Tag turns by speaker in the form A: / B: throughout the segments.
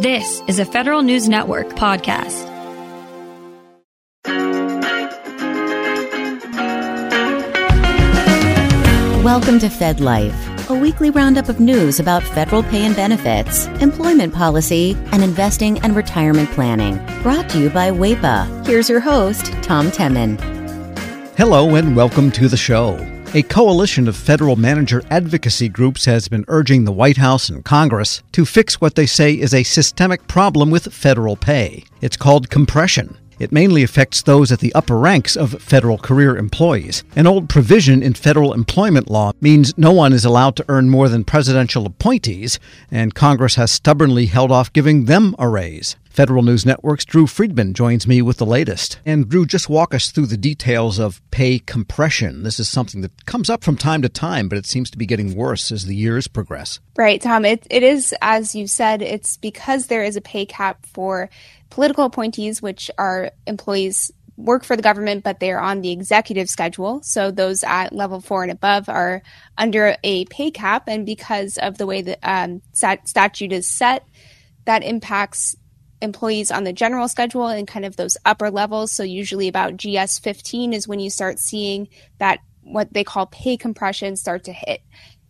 A: This is a Federal News Network podcast.
B: Welcome to Fed Life, a weekly roundup of news about federal pay and benefits, employment policy, and investing and retirement planning. Brought to you by WAEPA. Here's your host, Tom Temin.
C: Hello, and welcome to the show. A coalition of federal manager advocacy groups has been urging the White House and Congress to fix what they say is a systemic problem with federal pay. It's called compression. It mainly affects those at the upper ranks of federal career employees. An old provision in federal employment law means no one is allowed to earn more than presidential appointees, and Congress has stubbornly held off giving them a raise. Federal News Network's Drew Friedman joins me with the latest. And Drew, just walk us through the details of pay compression. This is something that comes up from time to time, but it seems to be getting worse as the years progress.
D: Right, Tom. It, it is, as you said, it's because there is a pay cap for political appointees, which are employees work for the government, but they're on the executive schedule. So those at level four and above are under a pay cap. And because of the way the um, stat- statute is set, that impacts employees on the general schedule and kind of those upper levels. So usually about GS 15 is when you start seeing that what they call pay compression start to hit.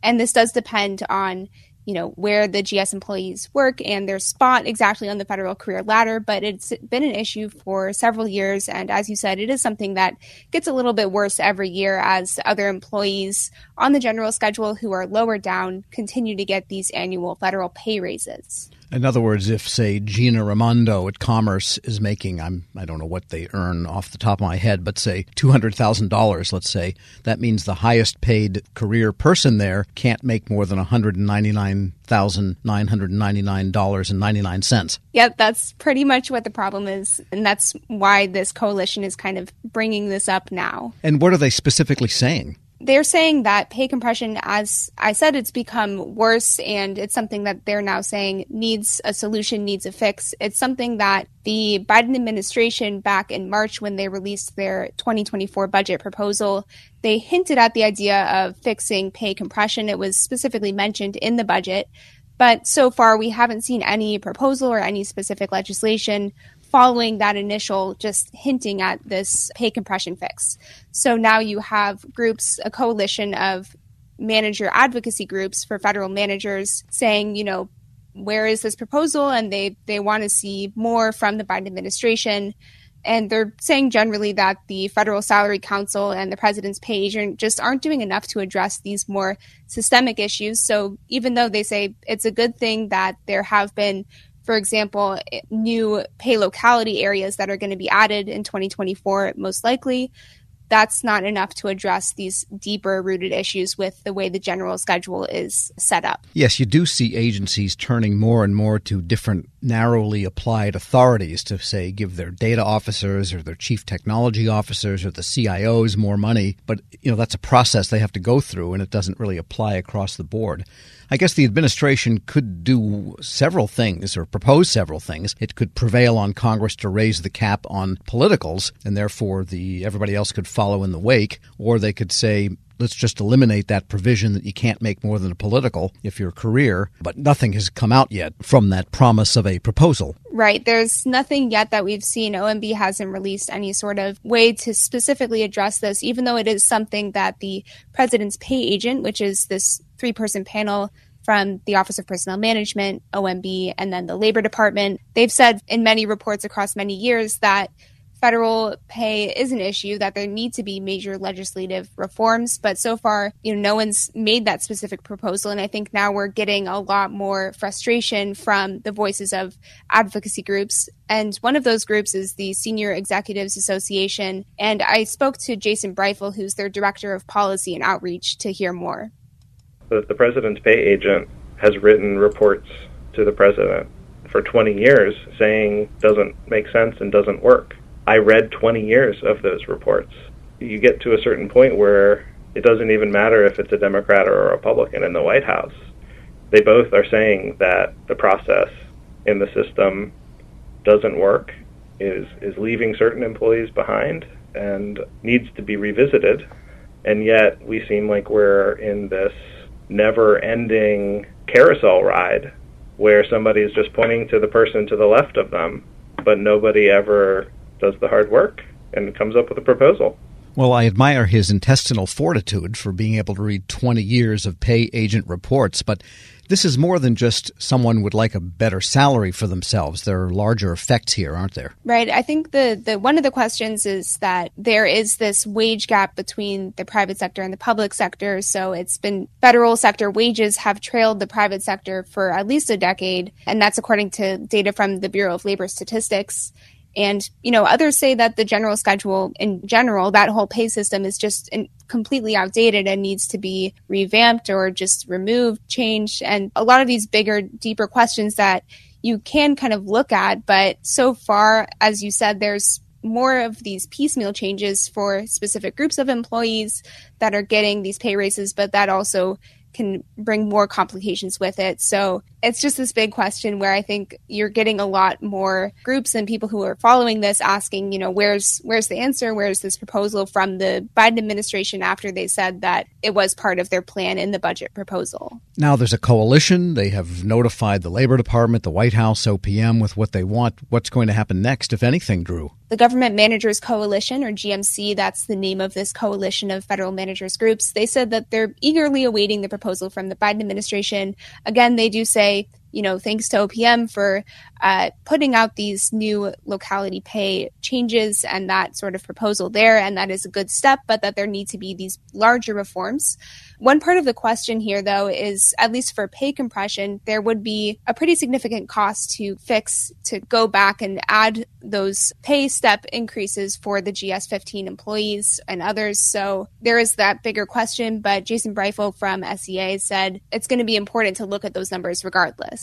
D: And this does depend on you know where the GS employees work and their spot exactly on the federal career ladder but it's been an issue for several years and as you said it is something that gets a little bit worse every year as other employees on the general schedule who are lower down continue to get these annual federal pay raises
C: in other words, if say Gina Raimondo at Commerce is making I'm I don't know what they earn off the top of my head, but say two hundred thousand dollars, let's say, that means the highest paid career person there can't make more than one hundred and ninety nine thousand nine hundred and ninety nine dollars and ninety nine cents.
D: Yep, that's pretty much what the problem is, and that's why this coalition is kind of bringing this up now.
C: And what are they specifically saying?
D: They're saying that pay compression, as I said, it's become worse and it's something that they're now saying needs a solution, needs a fix. It's something that the Biden administration, back in March when they released their 2024 budget proposal, they hinted at the idea of fixing pay compression. It was specifically mentioned in the budget. But so far, we haven't seen any proposal or any specific legislation following that initial just hinting at this pay compression fix. So now you have groups, a coalition of manager advocacy groups for federal managers saying, you know, where is this proposal? And they, they want to see more from the Biden administration. And they're saying generally that the Federal Salary Council and the president's pay agent just aren't doing enough to address these more systemic issues. So even though they say it's a good thing that there have been for example, new pay locality areas that are going to be added in 2024, most likely, that's not enough to address these deeper rooted issues with the way the general schedule is set up.
C: Yes, you do see agencies turning more and more to different narrowly applied authorities to say give their data officers or their chief technology officers or the CIOs more money, but you know that's a process they have to go through and it doesn't really apply across the board. I guess the administration could do several things or propose several things. It could prevail on Congress to raise the cap on politicals, and therefore the everybody else could follow in the wake, or they could say let's just eliminate that provision that you can't make more than a political if you're a career. But nothing has come out yet from that promise of a proposal.
D: Right. There's nothing yet that we've seen. OMB hasn't released any sort of way to specifically address this, even though it is something that the president's pay agent, which is this three person panel from the Office of Personnel Management, OMB, and then the Labor Department, they've said in many reports across many years that federal pay is an issue that there need to be major legislative reforms but so far you know no one's made that specific proposal and i think now we're getting a lot more frustration from the voices of advocacy groups and one of those groups is the senior executives association and i spoke to jason Briefel who's their director of policy and outreach to hear more
E: the, the president's pay agent has written reports to the president for 20 years saying doesn't make sense and doesn't work I read 20 years of those reports. You get to a certain point where it doesn't even matter if it's a Democrat or a Republican in the White House. They both are saying that the process in the system doesn't work, is is leaving certain employees behind and needs to be revisited. And yet we seem like we're in this never-ending carousel ride where somebody is just pointing to the person to the left of them, but nobody ever does the hard work and comes up with a proposal.
C: Well, I admire his intestinal fortitude for being able to read 20 years of pay agent reports, but this is more than just someone would like a better salary for themselves. There are larger effects here, aren't there?
D: Right. I think the, the one of the questions is that there is this wage gap between the private sector and the public sector. So it's been federal sector wages have trailed the private sector for at least a decade, and that's according to data from the Bureau of Labor Statistics. And, you know, others say that the general schedule in general, that whole pay system is just completely outdated and needs to be revamped or just removed, changed. And a lot of these bigger, deeper questions that you can kind of look at. But so far, as you said, there's more of these piecemeal changes for specific groups of employees that are getting these pay raises, but that also can bring more complications with it. So it's just this big question where I think you're getting a lot more groups and people who are following this asking, you know, where's where's the answer? Where's this proposal from the Biden administration after they said that it was part of their plan in the budget proposal?
C: Now there's a coalition. They have notified the Labor Department, the White House, OPM with what they want. What's going to happen next, if anything, Drew?
D: The Government Managers Coalition, or GMC, that's the name of this coalition of federal managers groups, they said that they're eagerly awaiting the proposal from the Biden administration. Again, they do say you know, thanks to OPM for uh, putting out these new locality pay changes and that sort of proposal there. And that is a good step, but that there need to be these larger reforms. One part of the question here, though, is at least for pay compression, there would be a pretty significant cost to fix, to go back and add those pay step increases for the GS 15 employees and others. So there is that bigger question. But Jason Briefel from SEA said it's going to be important to look at those numbers regardless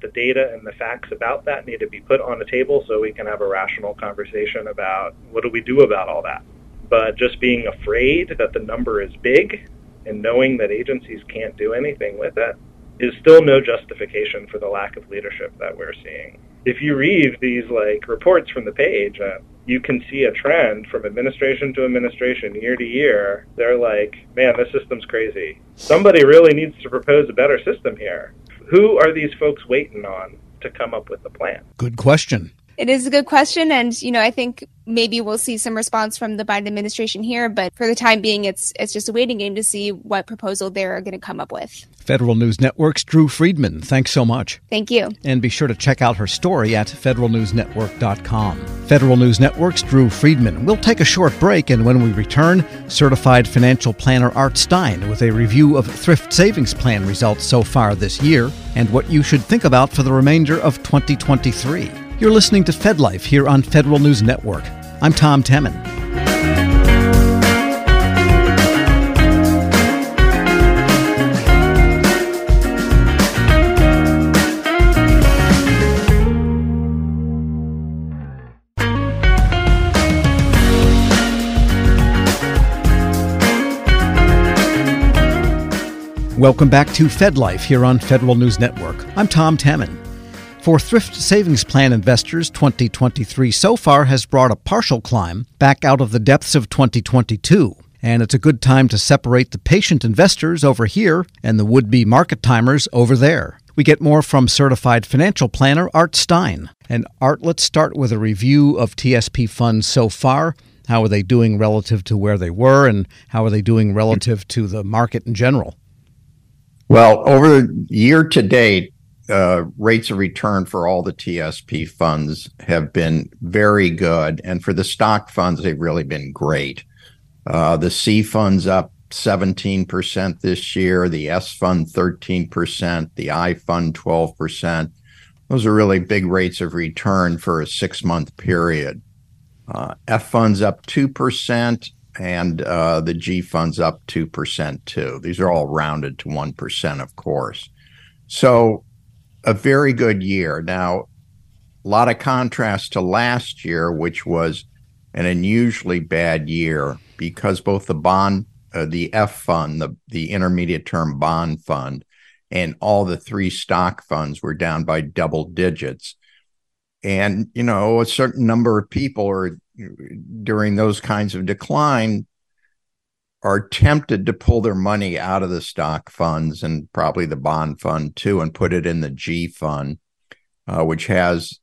E: the data and the facts about that need to be put on the table so we can have a rational conversation about what do we do about all that. But just being afraid that the number is big and knowing that agencies can't do anything with it is still no justification for the lack of leadership that we're seeing. If you read these like reports from the pay agent, uh, you can see a trend from administration to administration, year to year. They're like, man, this system's crazy. Somebody really needs to propose a better system here. Who are these folks waiting on to come up with the plan?
C: Good question.
D: It is a good question. And, you know, I think maybe we'll see some response from the Biden administration here, but for the time being, it's it's just a waiting game to see what proposal they're going to come up with.
C: Federal News Network's Drew Friedman, thanks so much.
D: Thank you.
C: And be sure to check out her story at federalnewsnetwork.com. Federal News Network's Drew Friedman. We'll take a short break, and when we return, certified financial planner Art Stein with a review of thrift savings plan results so far this year and what you should think about for the remainder of 2023. You're listening to FedLife here on Federal News Network. I'm Tom Temin. Welcome back to FedLife here on Federal News Network. I'm Tom Temin. For thrift savings plan investors, 2023 so far has brought a partial climb back out of the depths of 2022. And it's a good time to separate the patient investors over here and the would be market timers over there. We get more from certified financial planner Art Stein. And Art, let's start with a review of TSP funds so far. How are they doing relative to where they were, and how are they doing relative to the market in general?
F: Well, over year to date, uh, rates of return for all the TSP funds have been very good. And for the stock funds, they've really been great. Uh, the C funds up 17% this year, the S fund 13%, the I fund 12%. Those are really big rates of return for a six month period. Uh, F funds up 2%, and uh, the G funds up 2% too. These are all rounded to 1%, of course. So a very good year. Now, a lot of contrast to last year, which was an unusually bad year because both the bond, uh, the F fund, the, the intermediate term bond fund, and all the three stock funds were down by double digits. And, you know, a certain number of people are during those kinds of decline are tempted to pull their money out of the stock funds and probably the bond fund too and put it in the G fund, uh, which has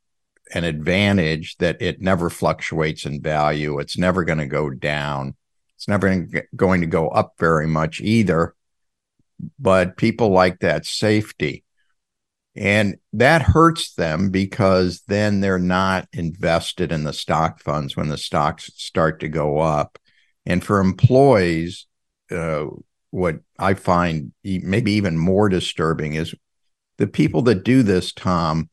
F: an advantage that it never fluctuates in value. It's never going to go down. It's never going to go up very much either. But people like that safety. And that hurts them because then they're not invested in the stock funds when the stocks start to go up. And for employees, uh, what I find maybe even more disturbing is the people that do this, Tom,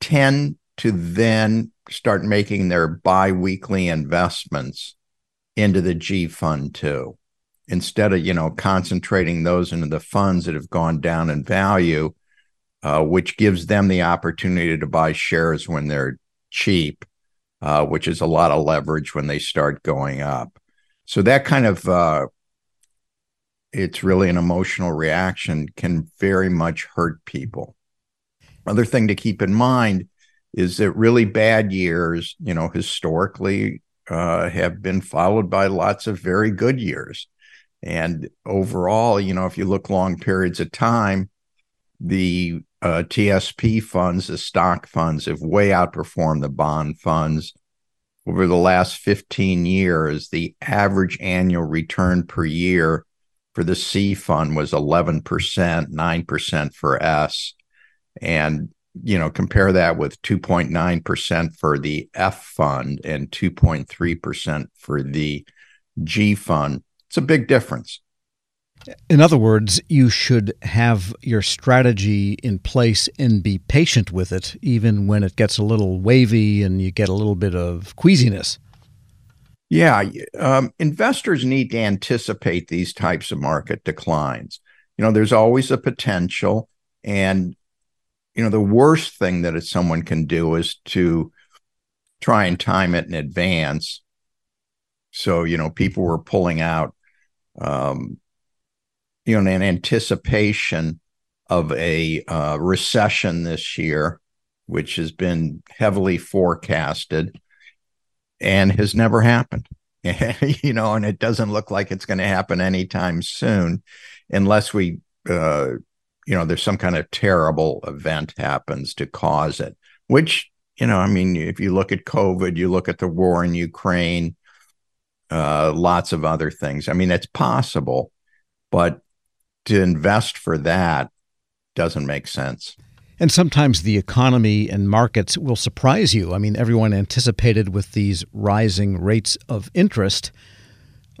F: tend to then start making their biweekly investments into the G fund too. Instead of, you know, concentrating those into the funds that have gone down in value, uh, which gives them the opportunity to buy shares when they're cheap, uh, which is a lot of leverage when they start going up. So that kind of uh, it's really an emotional reaction can very much hurt people. Other thing to keep in mind is that really bad years, you know, historically uh, have been followed by lots of very good years. And overall, you know, if you look long periods of time, the uh, TSP funds, the stock funds, have way outperformed the bond funds. Over the last 15 years, the average annual return per year for the C fund was 11%, 9% for S. And you know, compare that with 2.9% for the F fund and 2.3% for the G fund. It's a big difference.
C: In other words, you should have your strategy in place and be patient with it, even when it gets a little wavy and you get a little bit of queasiness.
F: Yeah, um, investors need to anticipate these types of market declines. You know, there's always a potential, and you know the worst thing that someone can do is to try and time it in advance so you know people were pulling out um, you know in anticipation of a uh, recession this year which has been heavily forecasted and has never happened. You know and it doesn't look like it's going to happen anytime soon unless we uh, you know there's some kind of terrible event happens to cause it which you know i mean if you look at covid you look at the war in ukraine uh, lots of other things. I mean it's possible but to invest for that doesn't make sense
C: and sometimes the economy and markets will surprise you. I mean, everyone anticipated with these rising rates of interest,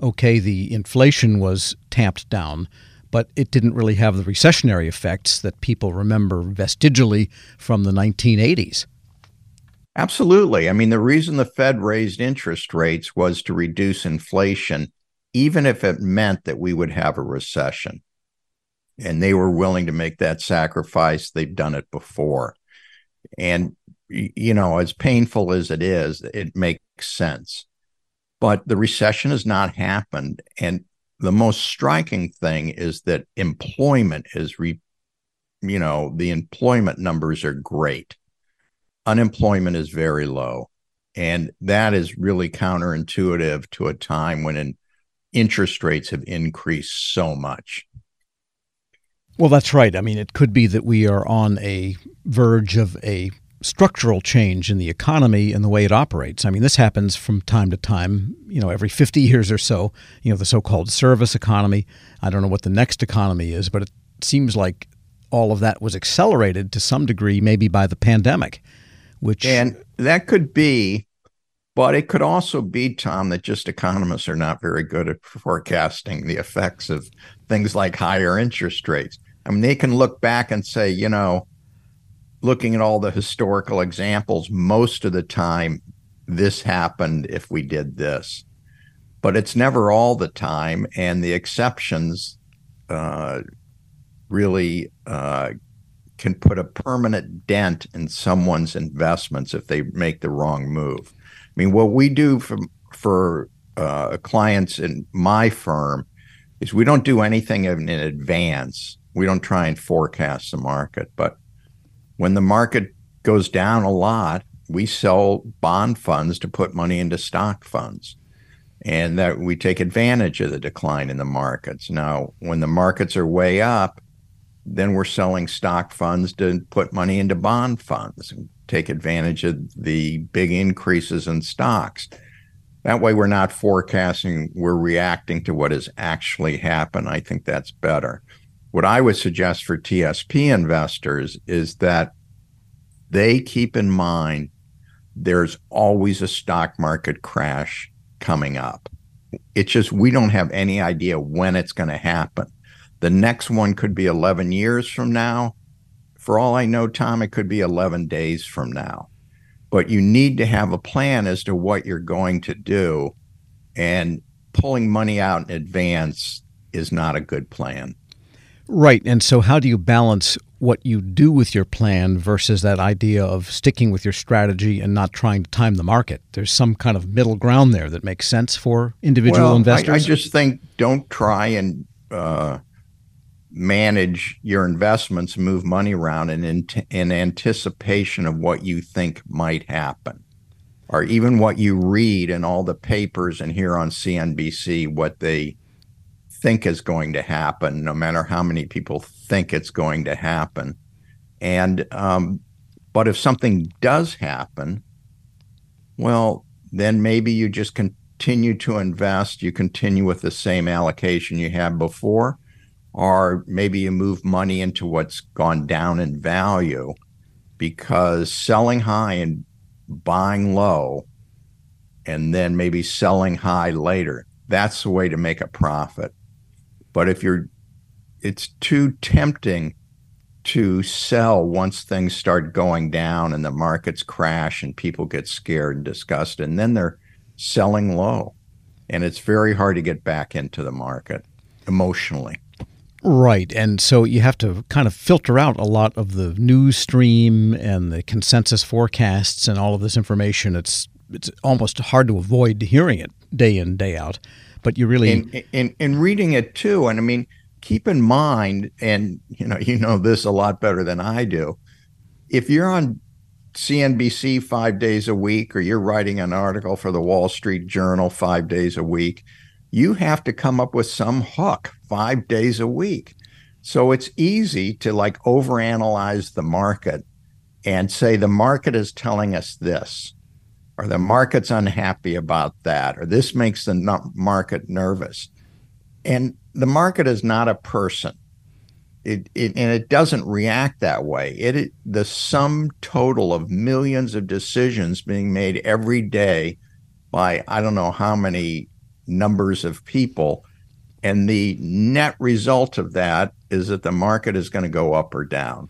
C: okay, the inflation was tamped down, but it didn't really have the recessionary effects that people remember vestigially from the 1980s.
F: Absolutely. I mean, the reason the Fed raised interest rates was to reduce inflation, even if it meant that we would have a recession. And they were willing to make that sacrifice. They've done it before. And, you know, as painful as it is, it makes sense. But the recession has not happened. And the most striking thing is that employment is re, you know, the employment numbers are great. Unemployment is very low. And that is really counterintuitive to a time when in, interest rates have increased so much.
C: Well, that's right. I mean, it could be that we are on a verge of a structural change in the economy and the way it operates. I mean, this happens from time to time, you know, every 50 years or so, you know, the so called service economy. I don't know what the next economy is, but it seems like all of that was accelerated to some degree, maybe by the pandemic, which.
F: And that could be, but it could also be, Tom, that just economists are not very good at forecasting the effects of things like higher interest rates. I mean, they can look back and say, you know, looking at all the historical examples, most of the time this happened if we did this. But it's never all the time. And the exceptions uh, really uh, can put a permanent dent in someone's investments if they make the wrong move. I mean, what we do for, for uh, clients in my firm is we don't do anything in, in advance. We don't try and forecast the market, but when the market goes down a lot, we sell bond funds to put money into stock funds. and that we take advantage of the decline in the markets. Now, when the markets are way up, then we're selling stock funds to put money into bond funds and take advantage of the big increases in stocks. That way, we're not forecasting, we're reacting to what has actually happened. I think that's better. What I would suggest for TSP investors is that they keep in mind there's always a stock market crash coming up. It's just we don't have any idea when it's going to happen. The next one could be 11 years from now. For all I know, Tom, it could be 11 days from now. But you need to have a plan as to what you're going to do. And pulling money out in advance is not a good plan.
C: Right. And so, how do you balance what you do with your plan versus that idea of sticking with your strategy and not trying to time the market? There's some kind of middle ground there that makes sense for individual
F: well,
C: investors.
F: I, I, just think don't try and uh, manage your investments, move money around in, in, in anticipation of what you think might happen. Or even what you read in all the papers and hear on CNBC, what they think is going to happen, no matter how many people think it's going to happen. And, um, but if something does happen, well, then maybe you just continue to invest, you continue with the same allocation you had before, or maybe you move money into what's gone down in value because selling high and buying low and then maybe selling high later that's the way to make a profit but if you're, it's too tempting to sell once things start going down and the markets crash and people get scared and disgusted, and then they're selling low. And it's very hard to get back into the market emotionally.
C: Right. And so you have to kind of filter out a lot of the news stream and the consensus forecasts and all of this information. It's it's almost hard to avoid hearing it day in, day out but you really
F: in, in, in reading it too. And I mean, keep in mind, and you know, you know this a lot better than I do. If you're on CNBC five days a week, or you're writing an article for the Wall Street Journal five days a week, you have to come up with some hook five days a week. So it's easy to like overanalyze the market and say the market is telling us this or the market's unhappy about that, or this makes the market nervous. And the market is not a person. It, it, and it doesn't react that way. It, it the sum total of millions of decisions being made every day by I don't know how many numbers of people, and the net result of that is that the market is going to go up or down.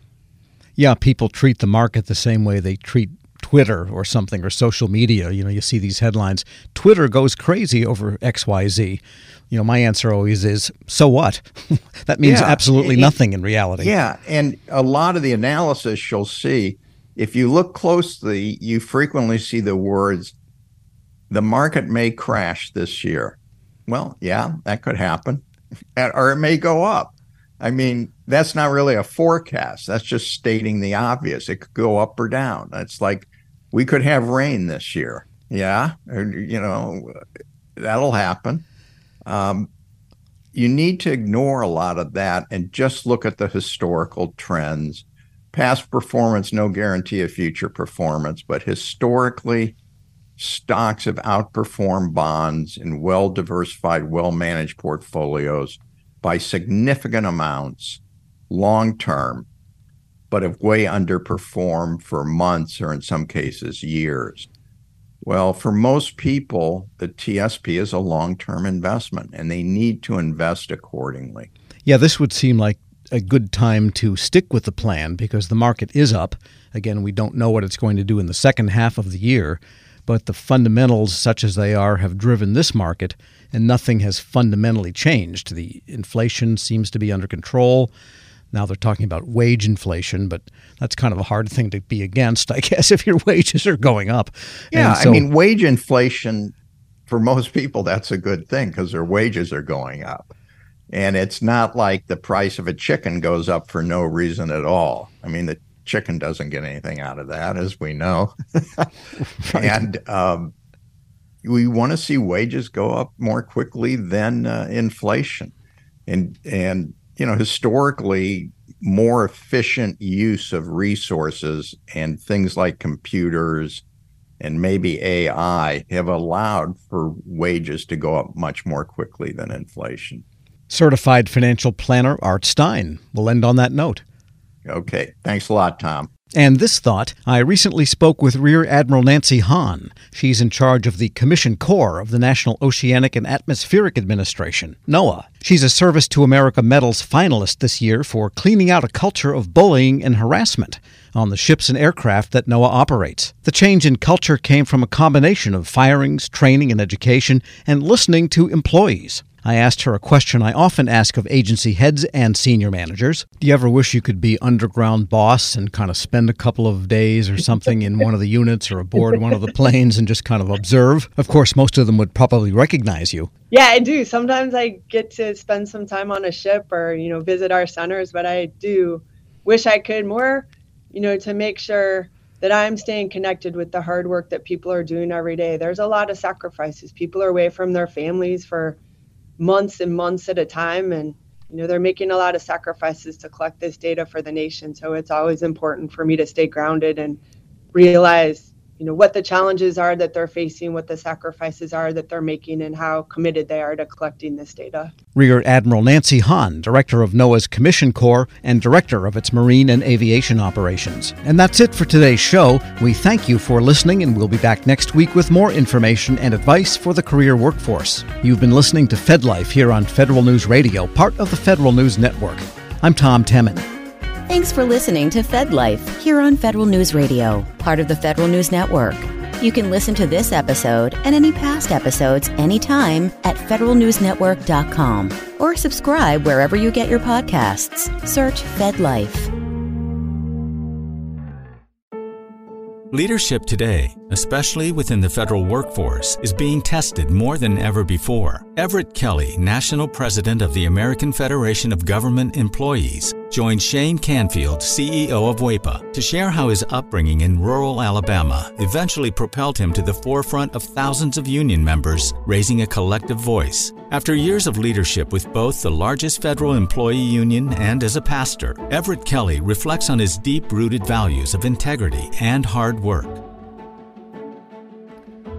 C: Yeah, people treat the market the same way they treat Twitter or something or social media. You know, you see these headlines. Twitter goes crazy over XYZ. You know, my answer always is, so what? that means yeah, absolutely it, nothing in reality.
F: Yeah. And a lot of the analysis you'll see, if you look closely, you frequently see the words, the market may crash this year. Well, yeah, that could happen. or it may go up. I mean, that's not really a forecast. That's just stating the obvious. It could go up or down. It's like we could have rain this year. Yeah, you know, that'll happen. Um, you need to ignore a lot of that and just look at the historical trends. Past performance, no guarantee of future performance, but historically, stocks have outperformed bonds in well diversified, well managed portfolios by significant amounts long term but have way underperformed for months or in some cases years. Well, for most people, the TSP is a long term investment and they need to invest accordingly.
C: Yeah, this would seem like a good time to stick with the plan because the market is up. Again, we don't know what it's going to do in the second half of the year, but the fundamentals, such as they are, have driven this market, and nothing has fundamentally changed. The inflation seems to be under control. Now they're talking about wage inflation, but that's kind of a hard thing to be against, I guess, if your wages are going up.
F: Yeah, so, I mean, wage inflation for most people, that's a good thing because their wages are going up. And it's not like the price of a chicken goes up for no reason at all. I mean, the chicken doesn't get anything out of that, as we know. And um, we want to see wages go up more quickly than uh, inflation, and and you know historically more efficient use of resources and things like computers and maybe AI have allowed for wages to go up much more quickly than inflation.
C: Certified financial planner Art Stein. We'll end on that note.
F: Okay. Thanks a lot, Tom.
C: And this thought I recently spoke with Rear Admiral Nancy Hann. She's in charge of the Commission Corps of the National Oceanic and Atmospheric Administration, NOAA. She's a Service to America Medals finalist this year for cleaning out a culture of bullying and harassment on the ships and aircraft that NOAA operates. The change in culture came from a combination of firings, training, and education, and listening to employees. I asked her a question I often ask of agency heads and senior managers. Do you ever wish you could be Undercover Boss and kind of spend a couple of days or something in one of the units or aboard one of the planes and just kind of observe? Of course, most of them would probably recognize you.
G: Yeah, I do. Sometimes I get to spend some time on a ship or, you know, visit our centers, but I do wish I could more, you know, to make sure that I'm staying connected with the hard work that people are doing every day. There's a lot of sacrifices. People are away from their families for months and months at a time and you know they're making a lot of sacrifices to collect this data for the nation. So it's always important for me to stay grounded and realize you know what the challenges are that they're facing what the sacrifices are that they're making and how committed they are to collecting this data.
C: Rear admiral nancy hann director of noaa's commission corps and director of its marine and aviation operations. And that's it for today's show. We thank you for listening and we'll be back next week with more information and advice for the career workforce. You've been listening to fedlife here on federal news radio part of the federal news network. I'm tom temin
B: Thanks for listening to Fed Life here on Federal News Radio, part of the Federal News Network. You can listen to this episode and any past episodes anytime at federalnewsnetwork.com or subscribe wherever you get your podcasts. Search Fed Life.
H: Leadership today, especially within the federal workforce, is being tested more than ever before. Everett Kelly, National President of the American Federation of Government Employees, joined Shane Canfield, CEO of WAEPA, to share how his upbringing in rural Alabama eventually propelled him to the forefront of thousands of union members, raising a collective voice. After years of leadership with both the largest federal employee union and as a pastor, Everett Kelly reflects on his deep rooted values of integrity and hard work.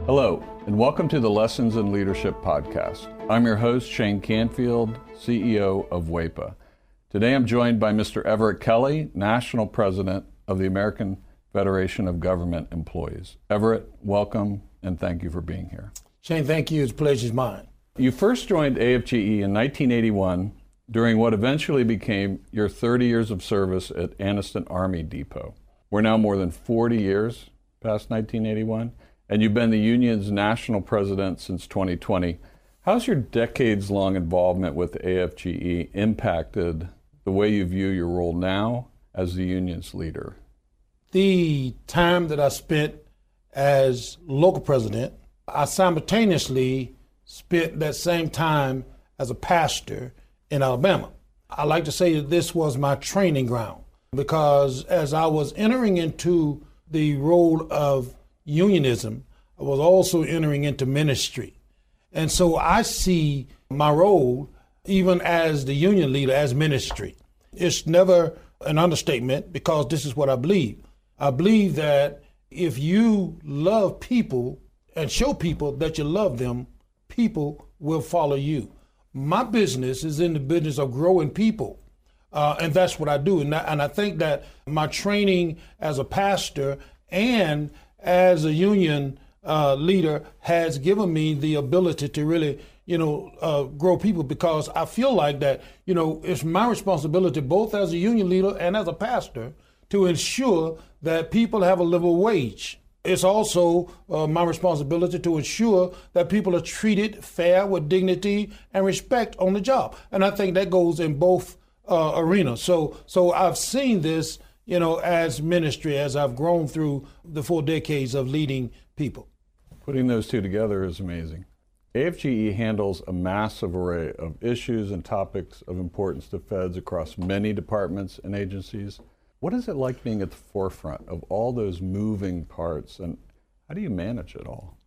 I: Hello, and welcome to the Lessons in Leadership podcast. I'm your host, Shane Canfield, CEO of WAEPA. Today I'm joined by Mr. Everett Kelly, National President of the American Federation of Government Employees. Everett, welcome and thank you for being here.
J: Shane, thank you. It's a pleasure's mine.
I: You first joined AFGE in 1981 during what eventually became your 30 years of service at Anniston Army Depot. We're now more than 40 years past 1981, and you've been the union's national president since 2020. How's your decades long involvement with AFGE impacted the way you view your role now as the union's leader?
J: The time that I spent as local president, I simultaneously spent that same time as a pastor in Alabama. I like to say that this was my training ground because as I was entering into the role of unionism, I was also entering into ministry. And so I see my role, even as the union leader, as ministry. It's never an understatement because this is what I believe. I believe that if you love people and show people that you love them, people will follow you. My business is in the business of growing people. Uh, and that's what I do. And I, and I think that my training as a pastor and as a union uh, leader has given me the ability to really, you know, uh, grow people because I feel like that, you know, it's my responsibility both as a union leader and as a pastor to ensure that people have a livable wage it's also uh, my responsibility to ensure that people are treated fair with dignity and respect on the job. And I think that goes in both uh, arenas. So, so I've seen this, you know, as ministry as I've grown through the four decades of leading people.
I: Putting those two together is amazing. AFGE handles a massive array of issues and topics of importance to feds across many departments and agencies. What is it like being at the forefront of all those moving parts, and how do you manage it all?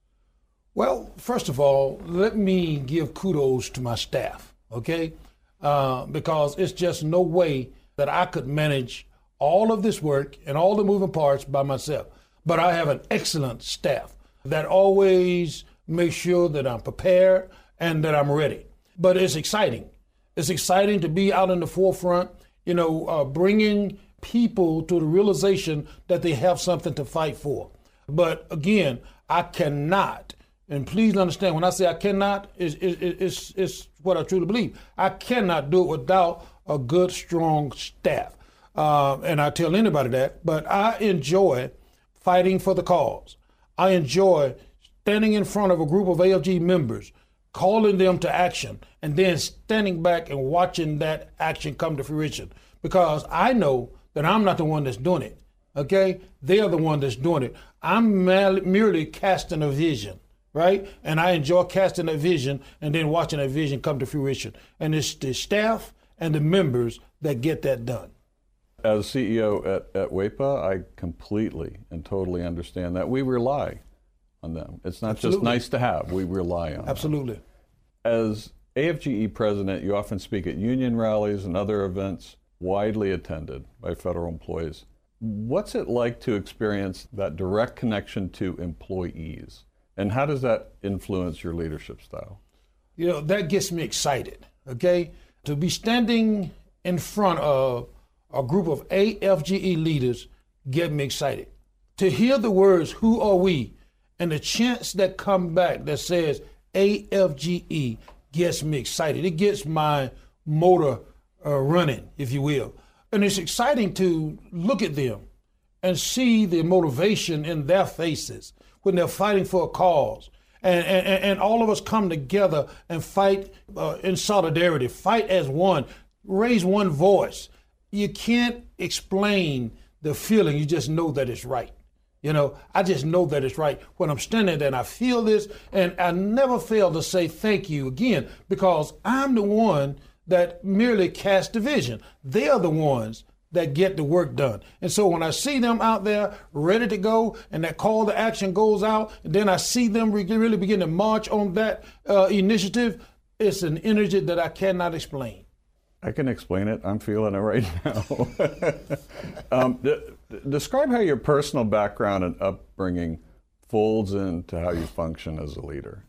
J: Well, first of all, let me give kudos to my staff, okay? Uh, because it's just no way that I could manage all of this work and all the moving parts by myself. But I have an excellent staff that always makes sure that I'm prepared and that I'm ready. But it's exciting. It's exciting to be out in the forefront, you know, uh, bringing people to the realization that they have something to fight for. But again, I cannot, and please understand when I say I cannot, it's, it's, it's what I truly believe. I cannot do it without a good, strong staff. Uh, and I tell anybody that, but I enjoy fighting for the cause. I enjoy standing in front of a group of AFGE members, calling them to action, and then standing back and watching that action come to fruition. Because I know that I'm not the one that's doing it. Okay? They are the one that's doing it. I'm merely casting a vision, right? And I enjoy casting a vision and then watching that vision come to fruition. And it's the staff and the members that get that done.
I: As CEO at, at WAEPA, I completely and totally understand that. We rely on them. It's not Absolutely. just nice to have, we rely on
J: Absolutely.
I: Them. As AFGE president, you often speak at union rallies and other events widely attended by federal employees. What's it like to experience that direct connection to employees? And how does that influence your leadership style?
J: You know, that gets me excited, okay? To be standing in front of a group of AFGE leaders get me excited. To hear the words, who are we? And the chants that come back that says AFGE gets me excited. It gets my motor uh, running, if you will. And it's exciting to look at them and see the motivation in their faces when they're fighting for a cause. And, and, and all of us come together and fight uh, in solidarity, fight as one, raise one voice. You can't explain the feeling, you just know that it's right. You know, I just know that it's right when I'm standing there and I feel this, and I never fail to say thank you again because I'm the one that merely cast the vision. They are the ones that get the work done. And so when I see them out there ready to go and that call to action goes out, and then I see them really begin to march on that uh, initiative, it's an energy that I cannot explain.
I: I can explain it. I'm feeling it right now. um, d- describe how your personal background and upbringing folds into how you function as a leader.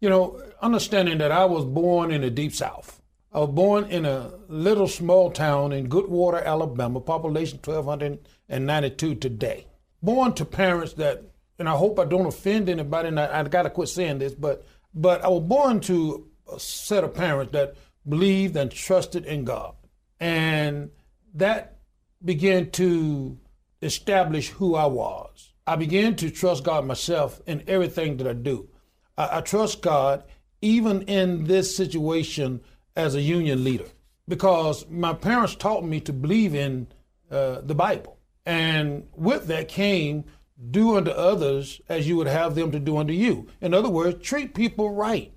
J: You know, understanding that I was born in the deep south. I was born in a little small town in Goodwater, Alabama, population 1,292 today. Born to parents that, and I hope I don't offend anybody, and I, I got to quit saying this, but but I was born to a set of parents that believed and trusted in God, and that began to establish who I was. I began to trust God myself in everything that I do. I, I trust God even in this situation as a union leader because my parents taught me to believe in uh, the Bible. And with that came do unto others as you would have them to do unto you. In other words, treat people right.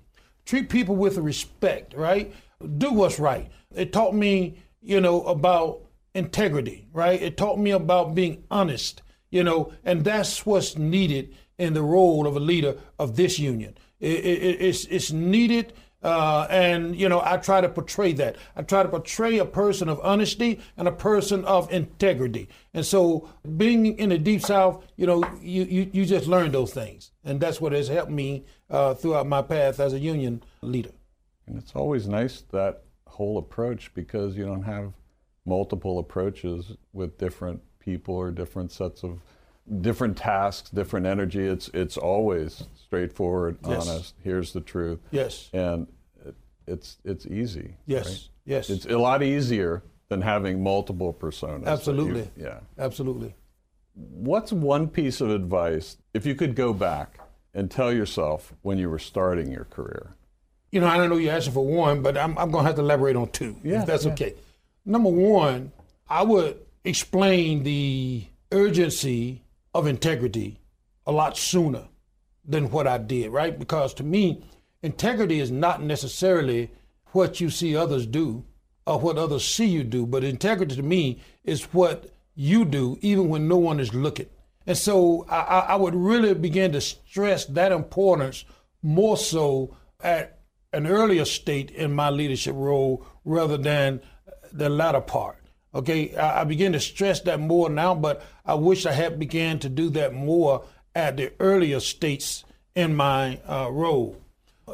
J: Treat people with respect, right? Do what's right. It taught me, you know, about integrity, right? It taught me about being honest, you know, and that's what's needed in the role of a leader of this union. It, it, it's, it's needed uh, and, you know, I try to portray that. I try to portray a person of honesty and a person of integrity. And so being in the Deep South, you know, you, you, you just learn those things. And that's what has helped me uh, throughout my path as a union leader.
I: And it's always nice that whole approach because you don't have multiple approaches with different people or different sets of different tasks, different energy. It's it's always straightforward, yes. honest. Here's the truth.
J: Yes.
I: And it, it's it's easy.
J: Yes.
I: Right?
J: Yes.
I: It's a lot easier than having multiple personas.
J: Absolutely.
I: You, yeah.
J: Absolutely.
I: What's one piece of advice if you could go back and tell yourself when you were starting your career?
J: You know, I don't know you're asking for one, but I'm, I'm going to have to elaborate on two,
I: yeah,
J: if that's
I: yeah.
J: okay. Number one, I would explain the urgency of integrity a lot sooner than what I did, right? Because to me, integrity is not necessarily what you see others do or what others see you do, but integrity to me is what you do even when no one is looking. And so I, I would really begin to stress that importance more so at an earlier state in my leadership role rather than the latter part. Okay, I, I begin to stress that more now, but I wish I had began to do that more at the earlier states in my uh, role.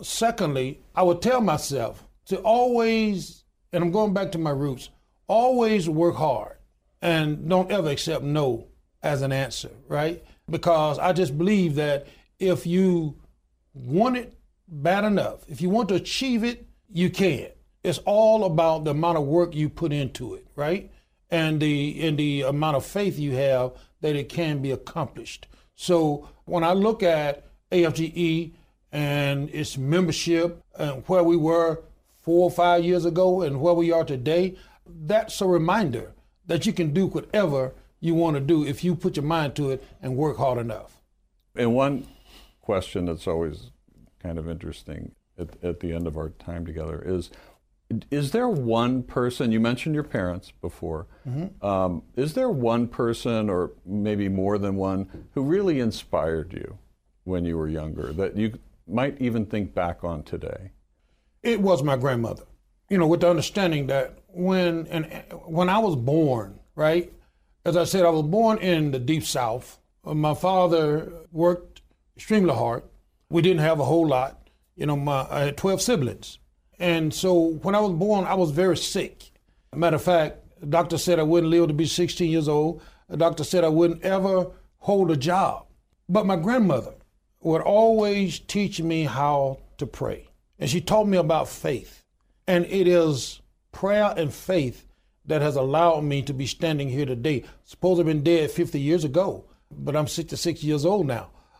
J: Secondly, I would tell myself to always, and I'm going back to my roots, always work hard and don't ever accept no as an answer, right? Because I just believe that if you want it bad enough, if you want to achieve it, you can. It's all about the amount of work you put into it, right? And the and the amount of faith you have that it can be accomplished. So when I look at AFGE and its membership and where we were four or five years ago and where we are today, that's a reminder that you can do whatever you want to do if you put your mind to it and work hard enough.
I: And one question that's always kind of interesting at, at the end of our time together is is there one person you mentioned your parents before mm-hmm. um, is there one person or maybe more than one who really inspired you when you were younger that you might even think back on today?
J: It was my grandmother. You know with the understanding that when and when i was born right? As i said i was born in the deep south. My father worked extremely hard we didn't have a whole lot you know my, i had 12 siblings and so when I was born, I was very sick. Matter of fact, the doctor said I wouldn't live to be 16 years old. The doctor said I wouldn't ever hold a job. But my grandmother would always teach me how to pray. And she taught me about faith. And it is prayer and faith that has allowed me to be standing here today. Suppose I've been dead 50 years ago, but I'm 66 years old now.